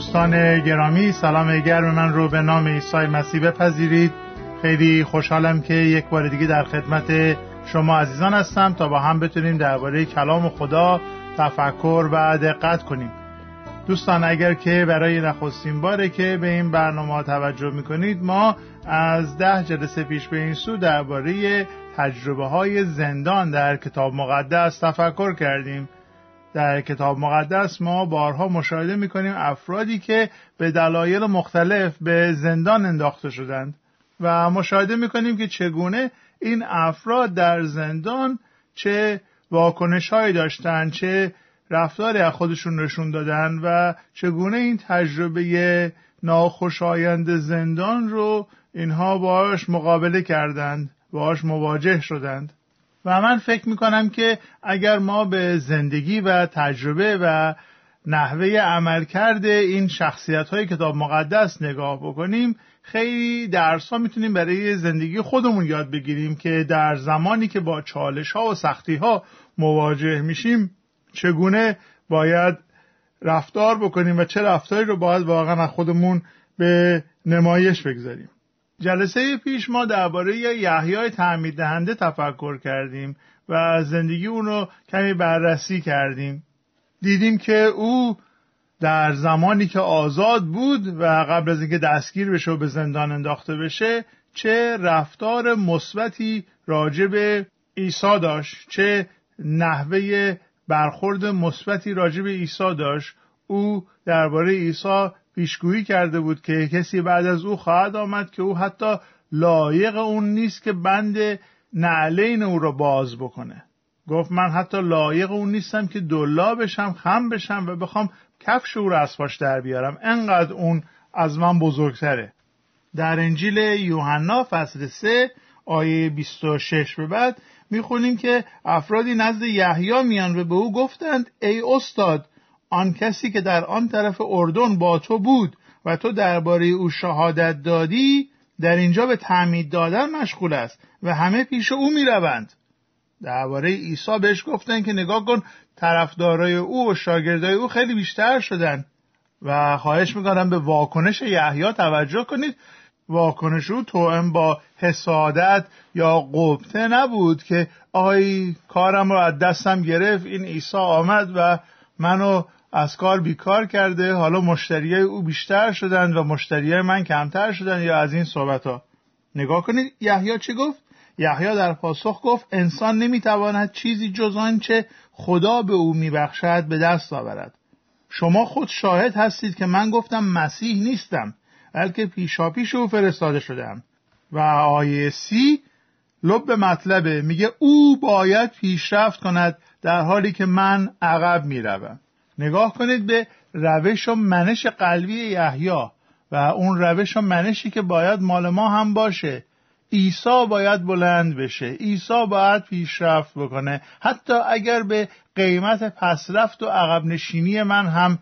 دوستان گرامی سلام گرم من رو به نام عیسی مسیح بپذیرید. خیلی خوشحالم که یک بار دیگه در خدمت شما عزیزان هستم تا با هم بتونیم درباره کلام خدا تفکر و دقت کنیم. دوستان اگر که برای نخستین باره که به این برنامه توجه می‌کنید ما از ده جلسه پیش به این سو درباره تجربه های زندان در کتاب مقدس تفکر کردیم. در کتاب مقدس ما بارها مشاهده می‌کنیم افرادی که به دلایل مختلف به زندان انداخته شدند و مشاهده می‌کنیم که چگونه این افراد در زندان چه واکنش هایی داشتن چه رفتاری از خودشون نشون دادن و چگونه این تجربه ناخوشایند زندان رو اینها باش مقابله کردند باش مواجه شدند. و من فکر می‌کنم که اگر ما به زندگی و تجربه و نحوه عملکرد این شخصیت های کتاب مقدس نگاه بکنیم خیلی درس ها می‌تونیم برای زندگی خودمون یاد بگیریم که در زمانی که با چالش ها و سختی ها مواجه میشیم چگونه باید رفتار بکنیم و چه رفتاری رو باید واقعا از خودمون به نمایش بگذاریم. جلسه پیش ما درباره یحیای تعمید دهنده تفکر کردیم و زندگی اون رو کمی بررسی کردیم. دیدیم که او در زمانی که آزاد بود و قبل از اینکه دستگیر بشه و به زندان انداخته بشه چه رفتار مثبتی راجع به عیسی داشت چه نحوه برخورد مثبتی راجع به عیسی داشت. او درباره عیسی پیشگویی کرده بود که کسی بعد از او خواهد آمد که او حتی لایق اون نیست که بند نعلین او را باز بکنه. گفت من حتی لایق اون نیستم که دلا بشم خم بشم و بخوام کفش او را از پاش در بیارم. انقدر اون از من بزرگتره. در انجیل یوحنا فصل 3 آیه 26 به بعد می‌خونیم که افرادی نزد یحیی میان و به او گفتند ای استاد آن کسی که در آن طرف اردن با تو بود و تو درباره او شهادت دادی در اینجا به تعمید دادن مشغول است و همه پیش او می‌روند. درباره عیسی بهش گفتن که نگاه کن طرفدارای او و شاگردای او خیلی بیشتر شدن. و خواهش می‌کنم به واکنش یحیی توجه کنید. واکنش او توأم با حسادت یا قبطه نبود که آی کارم رو از دستم گرفت این عیسی آمد و منو از کار بیکار کرده حالا مشتریای او بیشتر شدن و مشتریای من کمتر شدن یا از این صحبت ها نگاه کنید یحیی چی گفت؟ یحیی در پاسخ گفت انسان نمی‌تواند چیزی جز آنچه خدا به او میبخشد به دست آورد. شما خود شاهد هستید که من گفتم مسیح نیستم بلکه پیشاپیش او فرستاده شدم. و آیه سی لب مطلبه میگه او باید پیشرفت کند در حالی که من عقب می‌روم. نگاه کنید به روش و منش قلبی یحیی و اون روش و منشی که باید مال ما هم باشه. عیسی باید بلند بشه. عیسی باید پیشرفت بکنه. حتی اگر به قیمت پسرفت و عقب نشینی من هم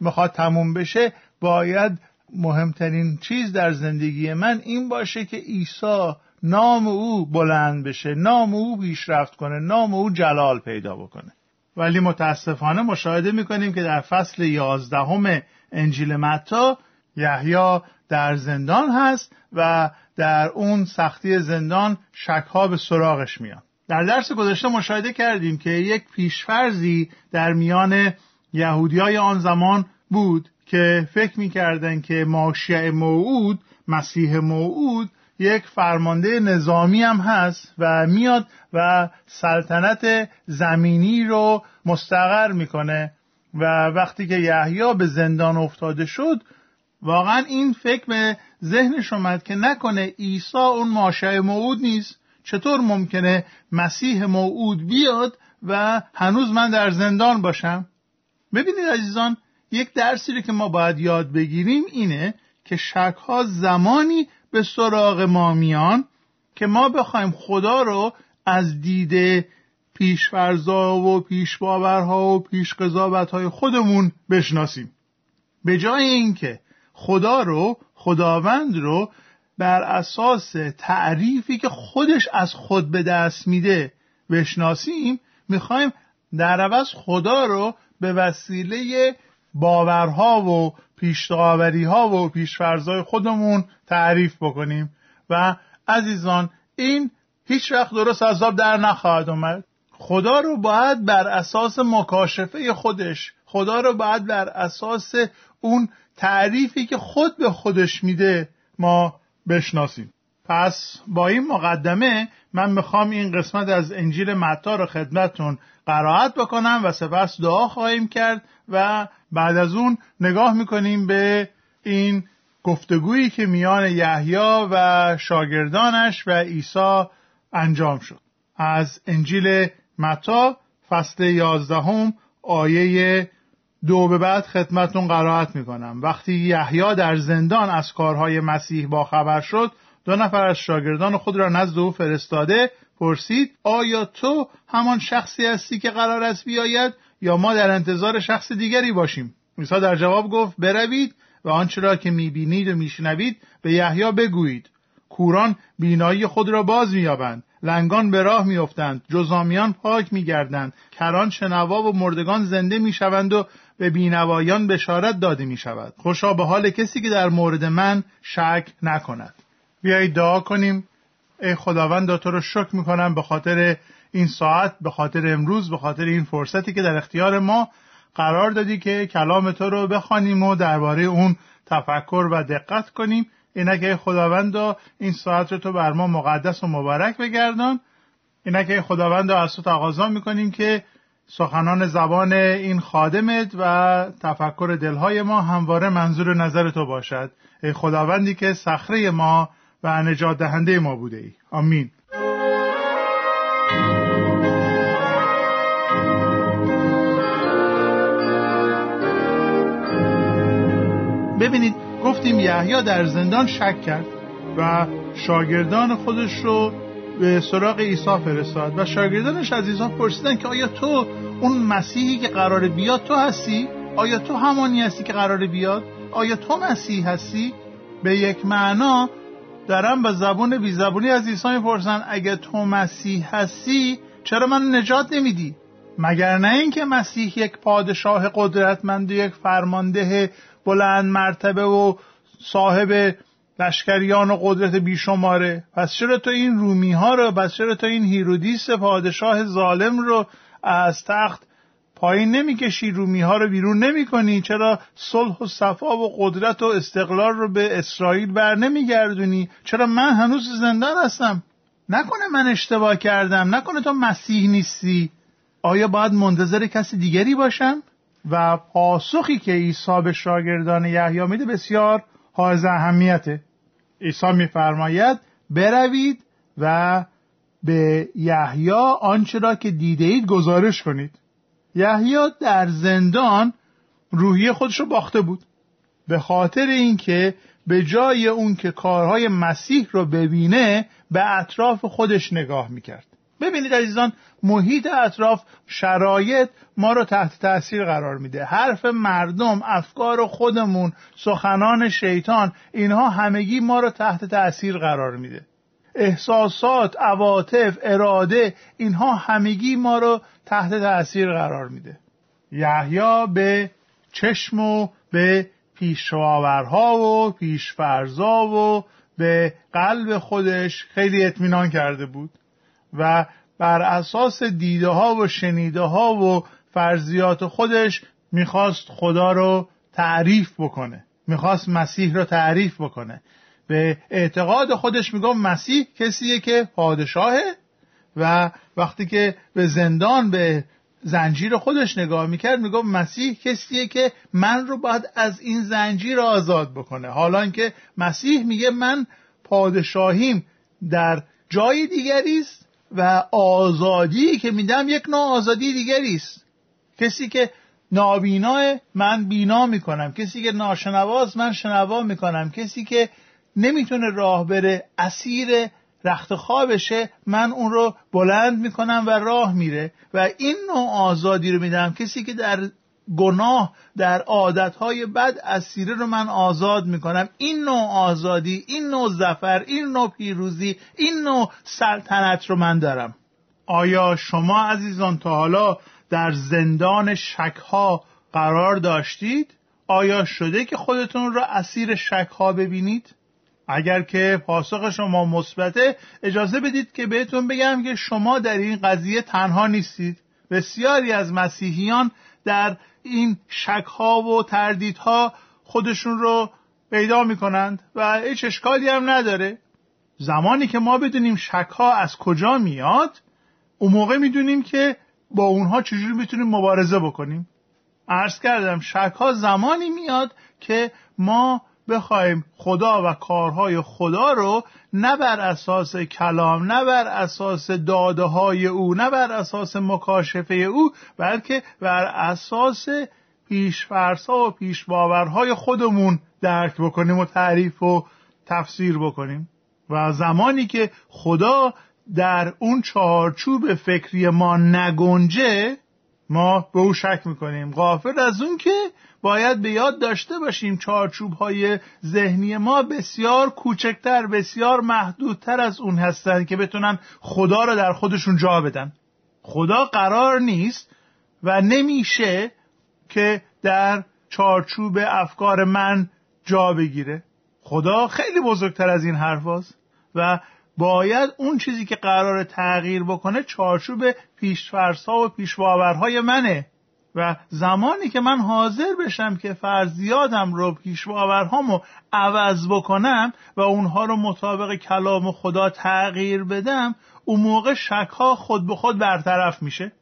می‌خواد تموم بشه باید مهمترین چیز در زندگی من این باشه که عیسی نام او بلند بشه نام او پیشرفت کنه نام او جلال پیدا بکنه. ولی متاسفانه مشاهده می‌کنیم که در فصل یازدهم انجیل متا یحیی در زندان هست و در اون سختی زندان شکها به سراغش میان. در درس گذشته مشاهده کردیم که یک پیشفرزی در میان یهودیای آن زمان بود که فکر می‌کردن که ماشیع موعود مسیح موعود یک فرمانده نظامی هم هست و میاد و سلطنت زمینی رو مستقر می‌کنه. و وقتی که یحیی به زندان افتاده شد واقعا این فکر به ذهنش اومد که نکنه عیسی اون ماشع موعود نیست. چطور ممکنه مسیح موعود بیاد و هنوز من در زندان باشم؟ ببینید عزیزان یک درسی رو که ما باید یاد بگیریم اینه که شکها زمانی به سراغ ما میان که ما بخوایم خدا رو از دید پیشفرزا و پیشباورها و پیش خودمون بشناسیم. به جای اینکه خدا رو خداوند رو بر اساس تعریفی که خودش از خود به دست میده بشناسیم می‌خوایم در عوض خدا رو به وسیله باورها و پیشتاوری ها و پیشفرزای خودمون تعریف بکنیم. و عزیزان این هیچ وقت درست عذاب در نخواهد اومد خدا رو باید بر اساس مکاشفه خودش خدا رو باید بر اساس اون تعریفی که خود به خودش میده ما بشناسیم. پس با این مقدمه من می‌خوام این قسمت از انجیل متا رو خدمتتون قرائت بکنم و سپس دعا خواهیم کرد و بعد از اون نگاه می‌کنیم به این گفتگویی که میان یحیی و شاگردانش و عیسی انجام شد. از انجیل متا فصل یازدهم آیه دو به بعد خدمتون قرائت می‌کنم. وقتی یحیی در زندان از کارهای مسیح با خبر شد دو نفر از شاگردان خود را نزد او فرستاده پرسید آیا تو همان شخصی هستی که قرار است بیاید یا ما در انتظار شخص دیگری باشیم؟ عیسی در جواب گفت بروید و آنچه را که می‌بینید و میشنوید به یحیی بگویید. کوران بینایی خود را باز مییابند لنگان به راه میافتند جزامیان پاک میگردند کران شنوا و مردگان زنده می‌شوند و به بینوایان بشارت داده می شود خوشا به حال کسی که در مورد من شک نکند. بیایید دعا کنیم. ای خداوند تو رو شکر می‌کنم به خاطر این ساعت به خاطر امروز به خاطر این فرصتی که در اختیار ما قرار دادی که کلام تو رو بخوانیم و درباره اون تفکر و دقت کنیم. اینه که خداوند این ساعت رو تو بر ما مقدس و مبارک بگردان. اینه که خداوند از تو تقاضا می‌کنیم که سخنان زبان این خادمت و تفکر دلهای ما همواره منظور نظر تو باشد. ای خداوندی که صخره ما و نجات دهنده ما بوده ای. آمین. ببینید گفتیم یحیی در زندان شک کرد و شاگردان خودش رو به سراغ عیسی فرستاد و شاگردانش از عیسی پرسیدن که آیا تو اون مسیحی که قرار بیاد تو هستی؟ آیا تو همانی هستی که قرار بیاد؟ آیا تو مسیح هستی؟ به یک معنا دارم به زبون بی زبونی از عیسی می‌پرسن اگه تو مسیح هستی چرا من نجات نمیدی؟ مگر نه اینکه مسیح یک پادشاه قدرتمند و یک فرمانده بلند مرتبه و صاحب لشکریان و قدرت بیشماره؟ پس چرا تو این رومی ها رو پس چرا تو این هیرودیس پادشاه ظالم رو از تخت پایین نمی‌کشی رومی ها رو بیرون نمی کنی چرا صلح و صفا و قدرت و استقلال رو به اسرائیل بر نمیگردونی؟ چرا من هنوز زندان هستم؟ نکنه من اشتباه کردم. نکنه تو مسیح نیستی. آیا باید منتظر کسی دیگری باشم؟ و پاسخی که عیسی به شاگردان یحیی میده بسیار حائز اهمیته. عیسی میفرماید بروید و به یحیی آنچه را که دیده اید گزارش کنید. یحیی در زندان روحی خودش رو باخته بود. به خاطر اینکه به جای اون که کارهای مسیح رو ببینه به اطراف خودش نگاه می‌کرد. ببینید عزیزان محیط اطراف شرایط ما رو تحت تاثیر قرار میده. حرف مردم افکار خودمون سخنان شیطان اینها همگی ما رو تحت تاثیر قرار میده. احساسات عواطف اراده اینها همگی ما رو تحت تاثیر قرار میده. یحیی به چشم و به پیشواورها و پیشفرزا و به قلب خودش خیلی اطمینان کرده بود و بر اساس دیده ها و شنیده ها و فرضیات خودش می‌خواست خدا رو تعریف بکنه. می‌خواست مسیح رو تعریف بکنه. به اعتقاد خودش میگم مسیح کسیه که پادشاهه و وقتی که به زندان به زنجیر خودش نگاه می‌کرد میگم مسیح کسیه که من رو باید از این زنجیر آزاد بکنه. حالا که مسیح میگه من پادشاهیم در جای دیگری است و آزادی که میدم یک نوع آزادی دیگری است. کسی که نابینا من بینا می‌کنم کسی که ناشنواست من شنوا می‌کنم کسی که نمی‌تونه راه بره اسیر رخت خوابشه من اون رو بلند می‌کنم و راه میره و این نوع آزادی رو میدم. کسی که در گناه در عادتهای بد اسیره رو من آزاد می‌کنم. این نوع آزادی این نوع زفر این نوع پیروزی این نوع سلطنت رو من دارم. آیا شما عزیزان تا حالا در زندان شکها قرار داشتید؟ آیا شده که خودتون را اسیر شک ها ببینید؟ اگر که پاسخ شما مثبته اجازه بدید که بهتون بگم که شما در این قضیه تنها نیستید. بسیاری از مسیحیان در این شک ها و تردیدها خودشون رو پیدا می کنند و هیچ اشکالی هم نداره. زمانی که ما بدونیم شک ها از کجا میاد اون موقع می‌دونیم که با اونها چجوری می‌تونیم مبارزه بکنیم. عرض کردم شک ها زمانی میاد که ما بخوایم خدا و کارهای خدا رو نه بر اساس کلام نه بر اساس داده های او نه بر اساس مکاشفه او بلکه بر اساس پیشفرسا و پیشباورهای خودمون درک بکنیم و تعریف و تفسیر بکنیم. و زمانی که خدا در اون چارچوب فکری ما نگنجه ما به او شک می‌کنیم. غافل از اون که باید به یاد داشته باشیم چارچوب های ذهنی ما بسیار کوچکتر بسیار محدودتر از اون هستند که بتونن خدا رو در خودشون جا بدن. خدا قرار نیست و نمیشه که در چارچوب افکار من جا بگیره. خدا خیلی بزرگتر از این حرف و باید اون چیزی که قرار تغییر بکنه چارچوب پیشفرسا و پیشباورهای منه. و زمانی که من حاضر بشم که فرضیاتم رو پیشباورهامو عوض بکنم و اونها رو مطابق کلام خدا تغییر بدم اون موقع شکها خود به خود برطرف میشه.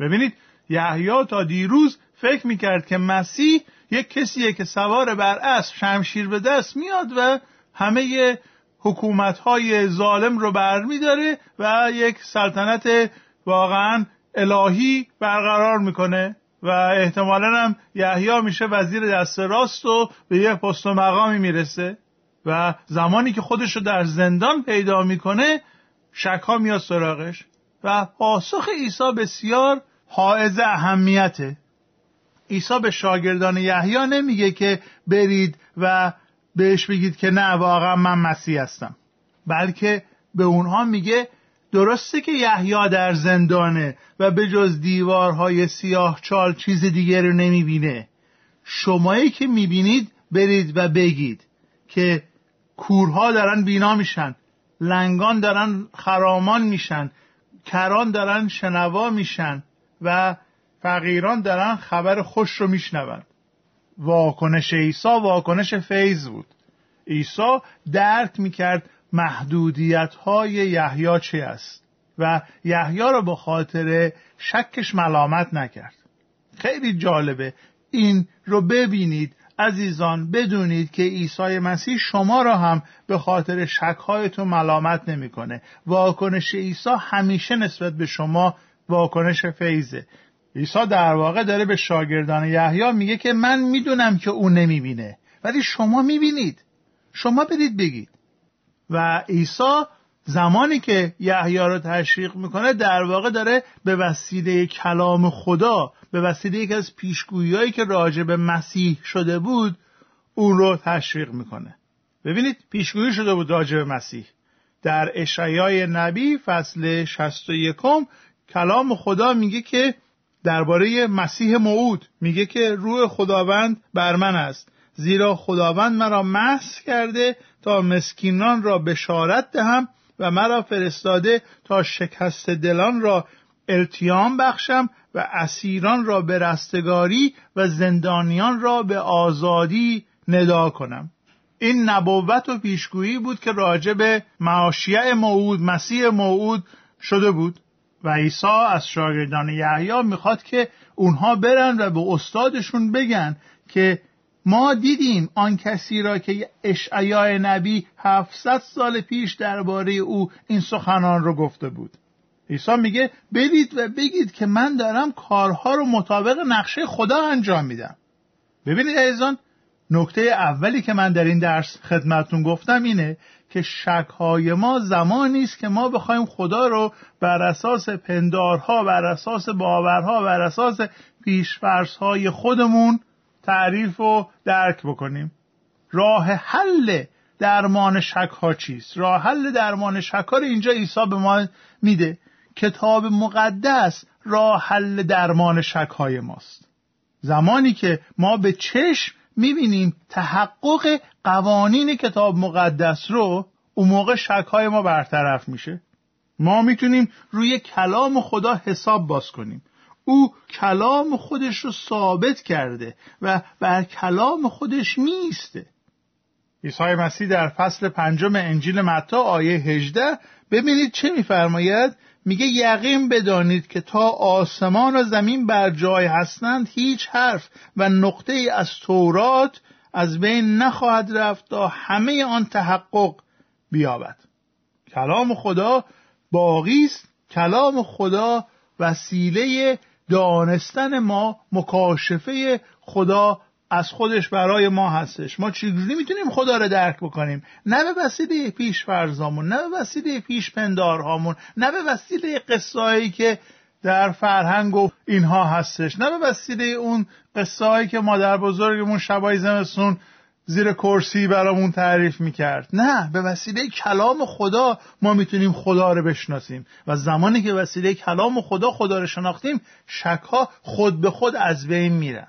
ببینید یحیی تا دیروز فکر می‌کرد که مسیح یک کسیه که سوار بر اسب شمشیر به دست میاد و همه حکومت های ظالم رو برمیداره و یک سلطنت واقعا الهی برقرار می‌کنه و احتمالا هم یحیی میشه وزیر دست راست و به یک پست و مقامی می‌رسه و زمانی که خودش رو در زندان پیدا می‌کنه شک ها میاد سراغش و پاسخ عیسی بسیار حائز اهمیته. عیسی به شاگردان یحیی نمیگه که برید و بهش بگید که نه واقعا من مسیح هستم. بلکه به اونها میگه درسته که یحیی در زندانه و به جز دیوارهای سیاه چال چیز دیگه رو نمی‌بینه. شمایی که می‌بینید برید و بگید که کورها دارن بینا میشن لنگان دارن خرامان میشن کران دارن شنوا میشن و فقیران دارن خبر خوش رو میشنوند واکنش عیسی واکنش فیض بود. عیسی درک می‌کرد محدودیت های یحیی چه است و یحیی را به خاطر شکش ملامت نکرد. خیلی جالبه. این رو ببینید عزیزان بدونید که عیسی مسیح شما را هم به خاطر شکهایتون ملامت نمی‌کنه. واکنش عیسی همیشه نسبت به شما واکنش فیضه. عیسی در واقع داره به شاگردان یحیی میگه که من می‌دونم که او نمی‌بینه ولی شما می‌بینید. شما برید بگید. و عیسی زمانی که یحیی رو تشویق می‌کنه در واقع داره به وسیله کلام خدا به وسیله یکی از پیشگوییهایی که راجع به مسیح شده بود اون رو تشویق می‌کنه. ببینید پیشگویی شده بود راجع به مسیح. در اشعیای نبی فصل 61 کلام خدا میگه که درباره مسیح موعود میگه که روح خداوند بر من است. زیرا خداوند مرا محض کرده تا مسکینان را بشارت دهم و مرا فرستاده تا شکست دلان را التیام بخشم و اسیران را به رستگاری و زندانیان را به آزادی ندا کنم. این نبوت و پیشگویی بود که راجع به معاشیع موعود مسیح موعود شده بود. و عیسی از شاگردان یحیی می‌خواد که اونها برن و به استادشون بگن که ما دیدیم آن کسی را که اشعیای نبی 700 سال پیش درباره او این سخنان رو گفته بود. عیسی میگه برید و بگید که من دارم کارها رو مطابق نقشه خدا انجام میدم. ببینید عزیزان نکته اولی که من در این درس خدمتون گفتم اینه که شکهای ما زمانی است که ما بخوایم خدا رو بر اساس پندارها بر اساس باورها بر اساس پیشفرزهای خودمون تعریف و درک بکنیم. راه حل درمان شک ها چیست؟ راه حل درمان شک ها رو اینجا عیسی به ما میده. کتاب مقدس راه حل درمان شک های ماست. زمانی که ما به چشم می‌بینیم تحقق قوانین کتاب مقدس رو اون موقع شکهای ما برطرف میشه. ما می‌تونیم روی کلام خدا حساب باز کنیم. او کلام خودش رو ثابت کرده و بر کلام خودش میسته عیسی مسیح در فصل پنجم انجیل متا آیه 18 ببینید چه میفرماید؟ میگه یقین بدانید که تا آسمان و زمین بر جای هستند هیچ حرف و نقطه ای از تورات از بین نخواهد رفت تا همه آن تحقق بیابد. کلام خدا باقی است. کلام خدا وسیله دانستن ما مکاشفه خدا از خودش برای ما هستش. ما چجوری می‌تونیم خدا رو درک بکنیم؟ نه به وسیله پیش فرزامون نه به وسیله پیش پندارهامون نه به وسیله قصایی که در فرهنگ و اینها هستش نه به وسیله اون قصایی که مادر بزرگمون شبای زمستون زیر کرسی برامون تعریف می‌کرد. نه به وسیله کلام خدا ما می‌تونیم خدا رو بشناسیم. و زمانی که وسیله کلام خدا خدا رو شناختیم شکها خود به خود از بین میرن.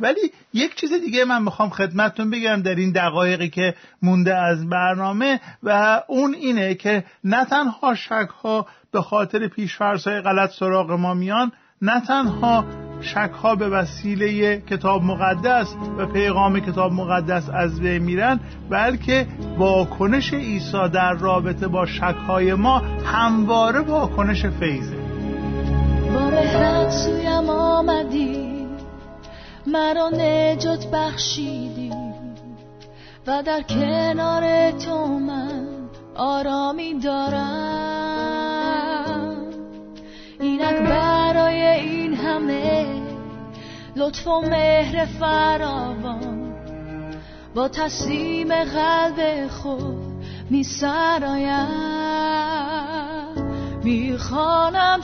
ولی یک چیز دیگه من می‌خوام خدمتتون بگم در این دقایقی که مونده از برنامه و اون اینه که نه تنها شک ها به خاطر پیشفرض های غلط سراغ ما میان نه تنها شک ها به وسیله کتاب مقدس و پیغام کتاب مقدس از بین میرن بلکه واکنش عیسی در رابطه با شک های ما همواره واکنش فیضه. مرا نجات بخشیدی و در کنار تو من آرامی دارم. اینک برای این همه لطف و مهر فراوان با تسلیم قلب خود می سرایم. می خانم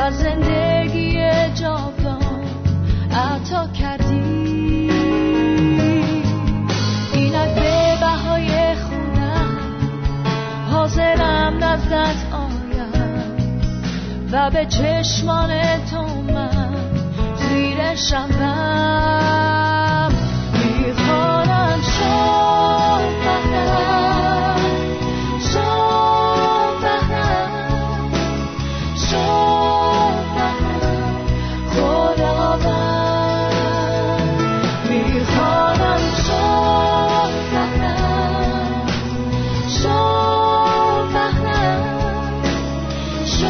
و زندگی جاودان عطا کردی. اینک به بهای خونم حاضرم نزدت آیم و به چشمان تو من خیره شوم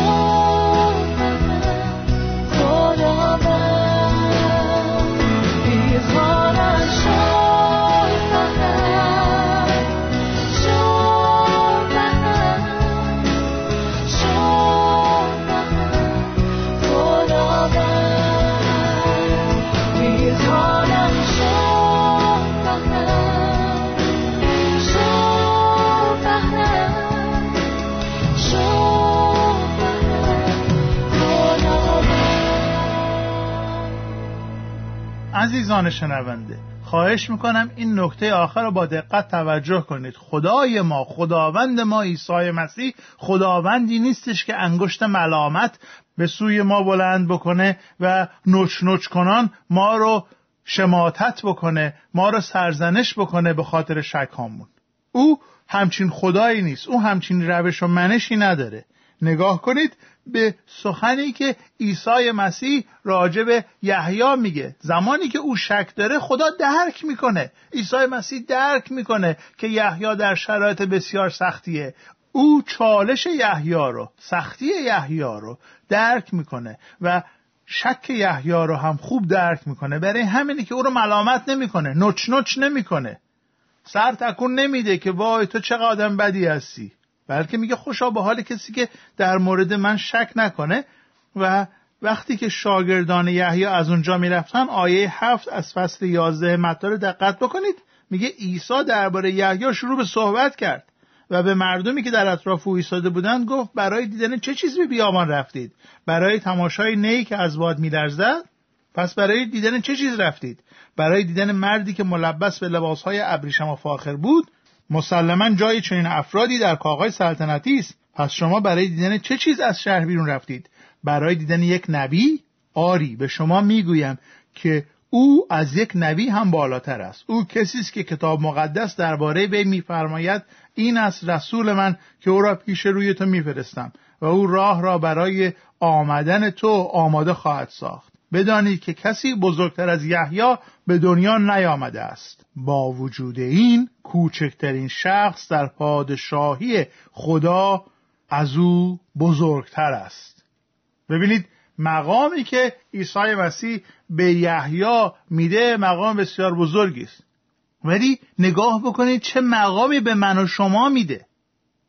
more. عزیزان شنونده خواهش می‌کنم این نکته آخر رو با دقت توجه کنید. خدای ما خداوند ما عیسی مسیح خداوندی نیستش که انگشت ملامت به سوی ما بلند بکنه و نوچ نوچ کنان ما رو شماتت بکنه ما رو سرزنش بکنه به خاطر شکامون او همچین خدایی نیست او همچین روش و منشی نداره. نگاه کنید به سخنی که عیسی مسیح راجع به یحیی میگه. زمانی که او شک داره خدا درک می‌کنه. عیسی مسیح درک می‌کنه که یحیی در شرایط بسیار سختیه. او چالش یحیی رو سختی یحیی رو درک می‌کنه و شک یحیی رو هم خوب درک می‌کنه. برای همینی که او رو ملامت نمی‌کنه نوچ نوچ نمی‌کنه. سر تکون نمیده که وای تو چه آدم بدی هستی. بلکه میگه خوشا به حال کسی که در مورد من شک نکنه و وقتی که شاگردان یحیی از اونجا می‌رفتن آیه هفت از فصل یازده متا رو دقت بکنید. میگه عیسی درباره یحیی شروع به صحبت کرد و به مردمی که در اطراف او ایستاده بودند گفت برای دیدن چه چیزی به بیابان رفتید؟ برای تماشای نی که از باد میلرزد؟ پس برای دیدن چه چیز رفتید؟ برای دیدن مردی که ملبس به لباسهای ابریشم و فاخر بود مسلما جای چنین افرادی در کاغای سلطنتی است. پس شما برای دیدن چه چیز از شهر بیرون رفتید؟ برای دیدن یک نبی؟ آری به شما می‌گویم که او از یک نبی هم بالاتر است. او کسی است که کتاب مقدس درباره وی میفرماید این است رسول من که او را پیش روی تو میفرستم و او راه را برای آمدن تو آماده خواهد ساخت. بدانید که کسی بزرگتر از یحیی به دنیا نیامده است. با وجود این کوچکترین شخص در پادشاهی خدا از او بزرگتر است. ببینید مقامی که عیسی مسیح به یحیی میده مقام بسیار بزرگی است. ولی نگاه بکنید چه مقامی به من و شما میده.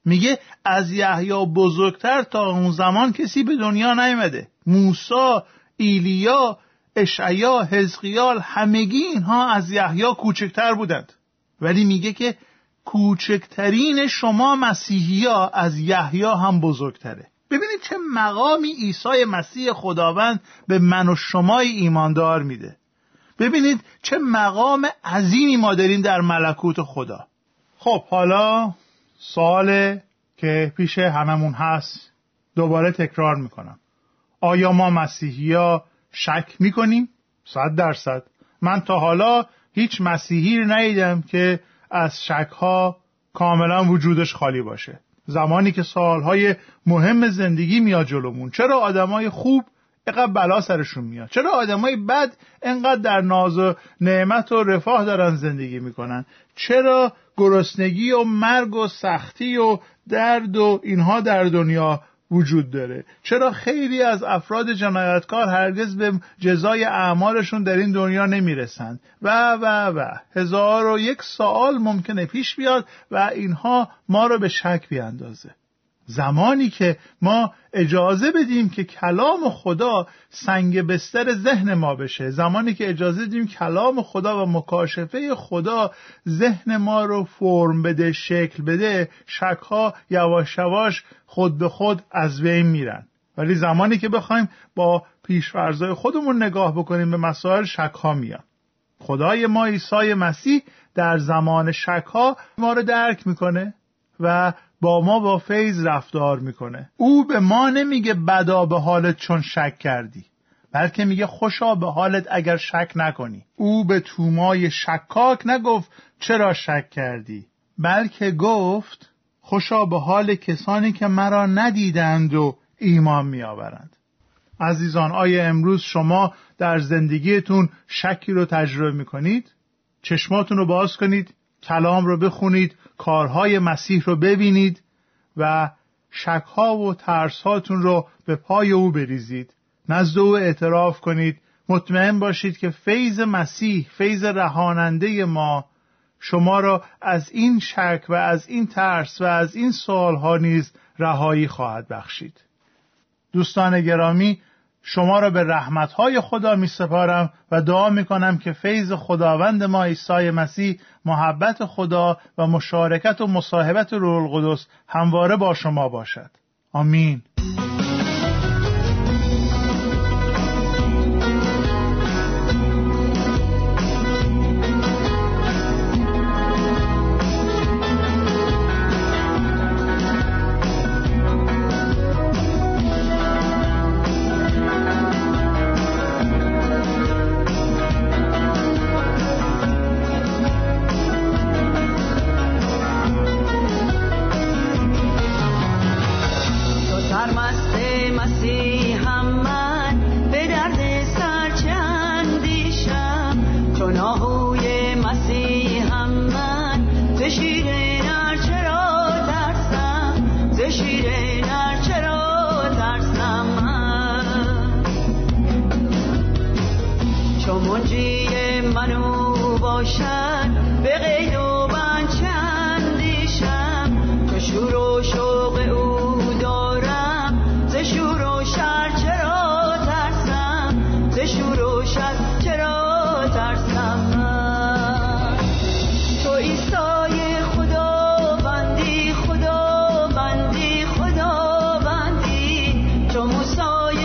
میگه از یحیی بزرگتر تا اون زمان کسی به دنیا نیامده. موسی ایلیا اشعیا حزقیال همگی اینها از یحیی کوچکتر بودند. ولی میگه که کوچکترین شما مسیحی ها از یحیی هم بزرگتره. ببینید چه مقامی عیسی مسیح خداوند به من و شمای ایماندار میده. ببینید چه مقام عظیمی ما داریم در ملکوت خدا. خب حالا سوال که پیش هممون هست دوباره تکرار می‌کنم. آیا ما مسیحی ها شک می‌کنیم؟ صد درصد. من تا حالا هیچ مسیحی رو ندیدم که از شک ها کاملا وجودش خالی باشه. زمانی که سوالهای مهم زندگی میاد جلومون. چرا آدمای خوب اینقدر بلا سرشون میاد؟ چرا آدمای بد اینقدر در ناز و نعمت و رفاه دارن زندگی می‌کنن؟ چرا گرسنگی و مرگ و سختی و درد و اینها در دنیا وجود داره. چرا خیلی از افراد جنایتکار هرگز به جزای اعمالشون در این دنیا نمی‌رسند؟ و و و. هزار و یک سوال ممکنه پیش بیاد و اینها ما رو به شک بیاندازه. زمانی که ما اجازه بدیم که کلام خدا سنگ بستر ذهن ما بشه. زمانی که اجازه بدیم کلام خدا و مکاشفه خدا ذهن ما رو فرم بده شکل بده شکها یواش یواش خود به خود از بین میرن. ولی زمانی که بخوایم با پیشورزای خودمون نگاه بکنیم به مسائل شکها میان. خدای ما عیسی مسیح در زمان شکها ما رو درک می‌کنه و با ما با فیض رفتار می‌کنه. او به ما نمیگه بدا به حالت چون شک کردی بلکه میگه خوشا به حالت اگر شک نکنی. او به تومای شکاک نگفت چرا شک کردی بلکه گفت خوشا به حال کسانی که مرا ندیدند و ایمان میآورند. عزیزان آیا امروز شما در زندگیتون شکی رو تجربه می‌کنید؟ چشماتون رو باز کنید؟ کلام رو بخونید؟ کارهای مسیح رو ببینید و شکها و ترسهاتون رو به پای او بریزید. نزد او اعتراف کنید. مطمئن باشید که فیض مسیح فیض رهاننده ما شما را از این شک و از این ترس و از این سوالها نیز رهایی خواهد بخشید. دوستان گرامی شما را به رحمتهای خدا می سپارم و دعا می کنم که فیض خداوند ما عیسی مسیح محبت خدا و مشارکت و مصاحبت روح القدس همواره با شما باشد. آمین. soy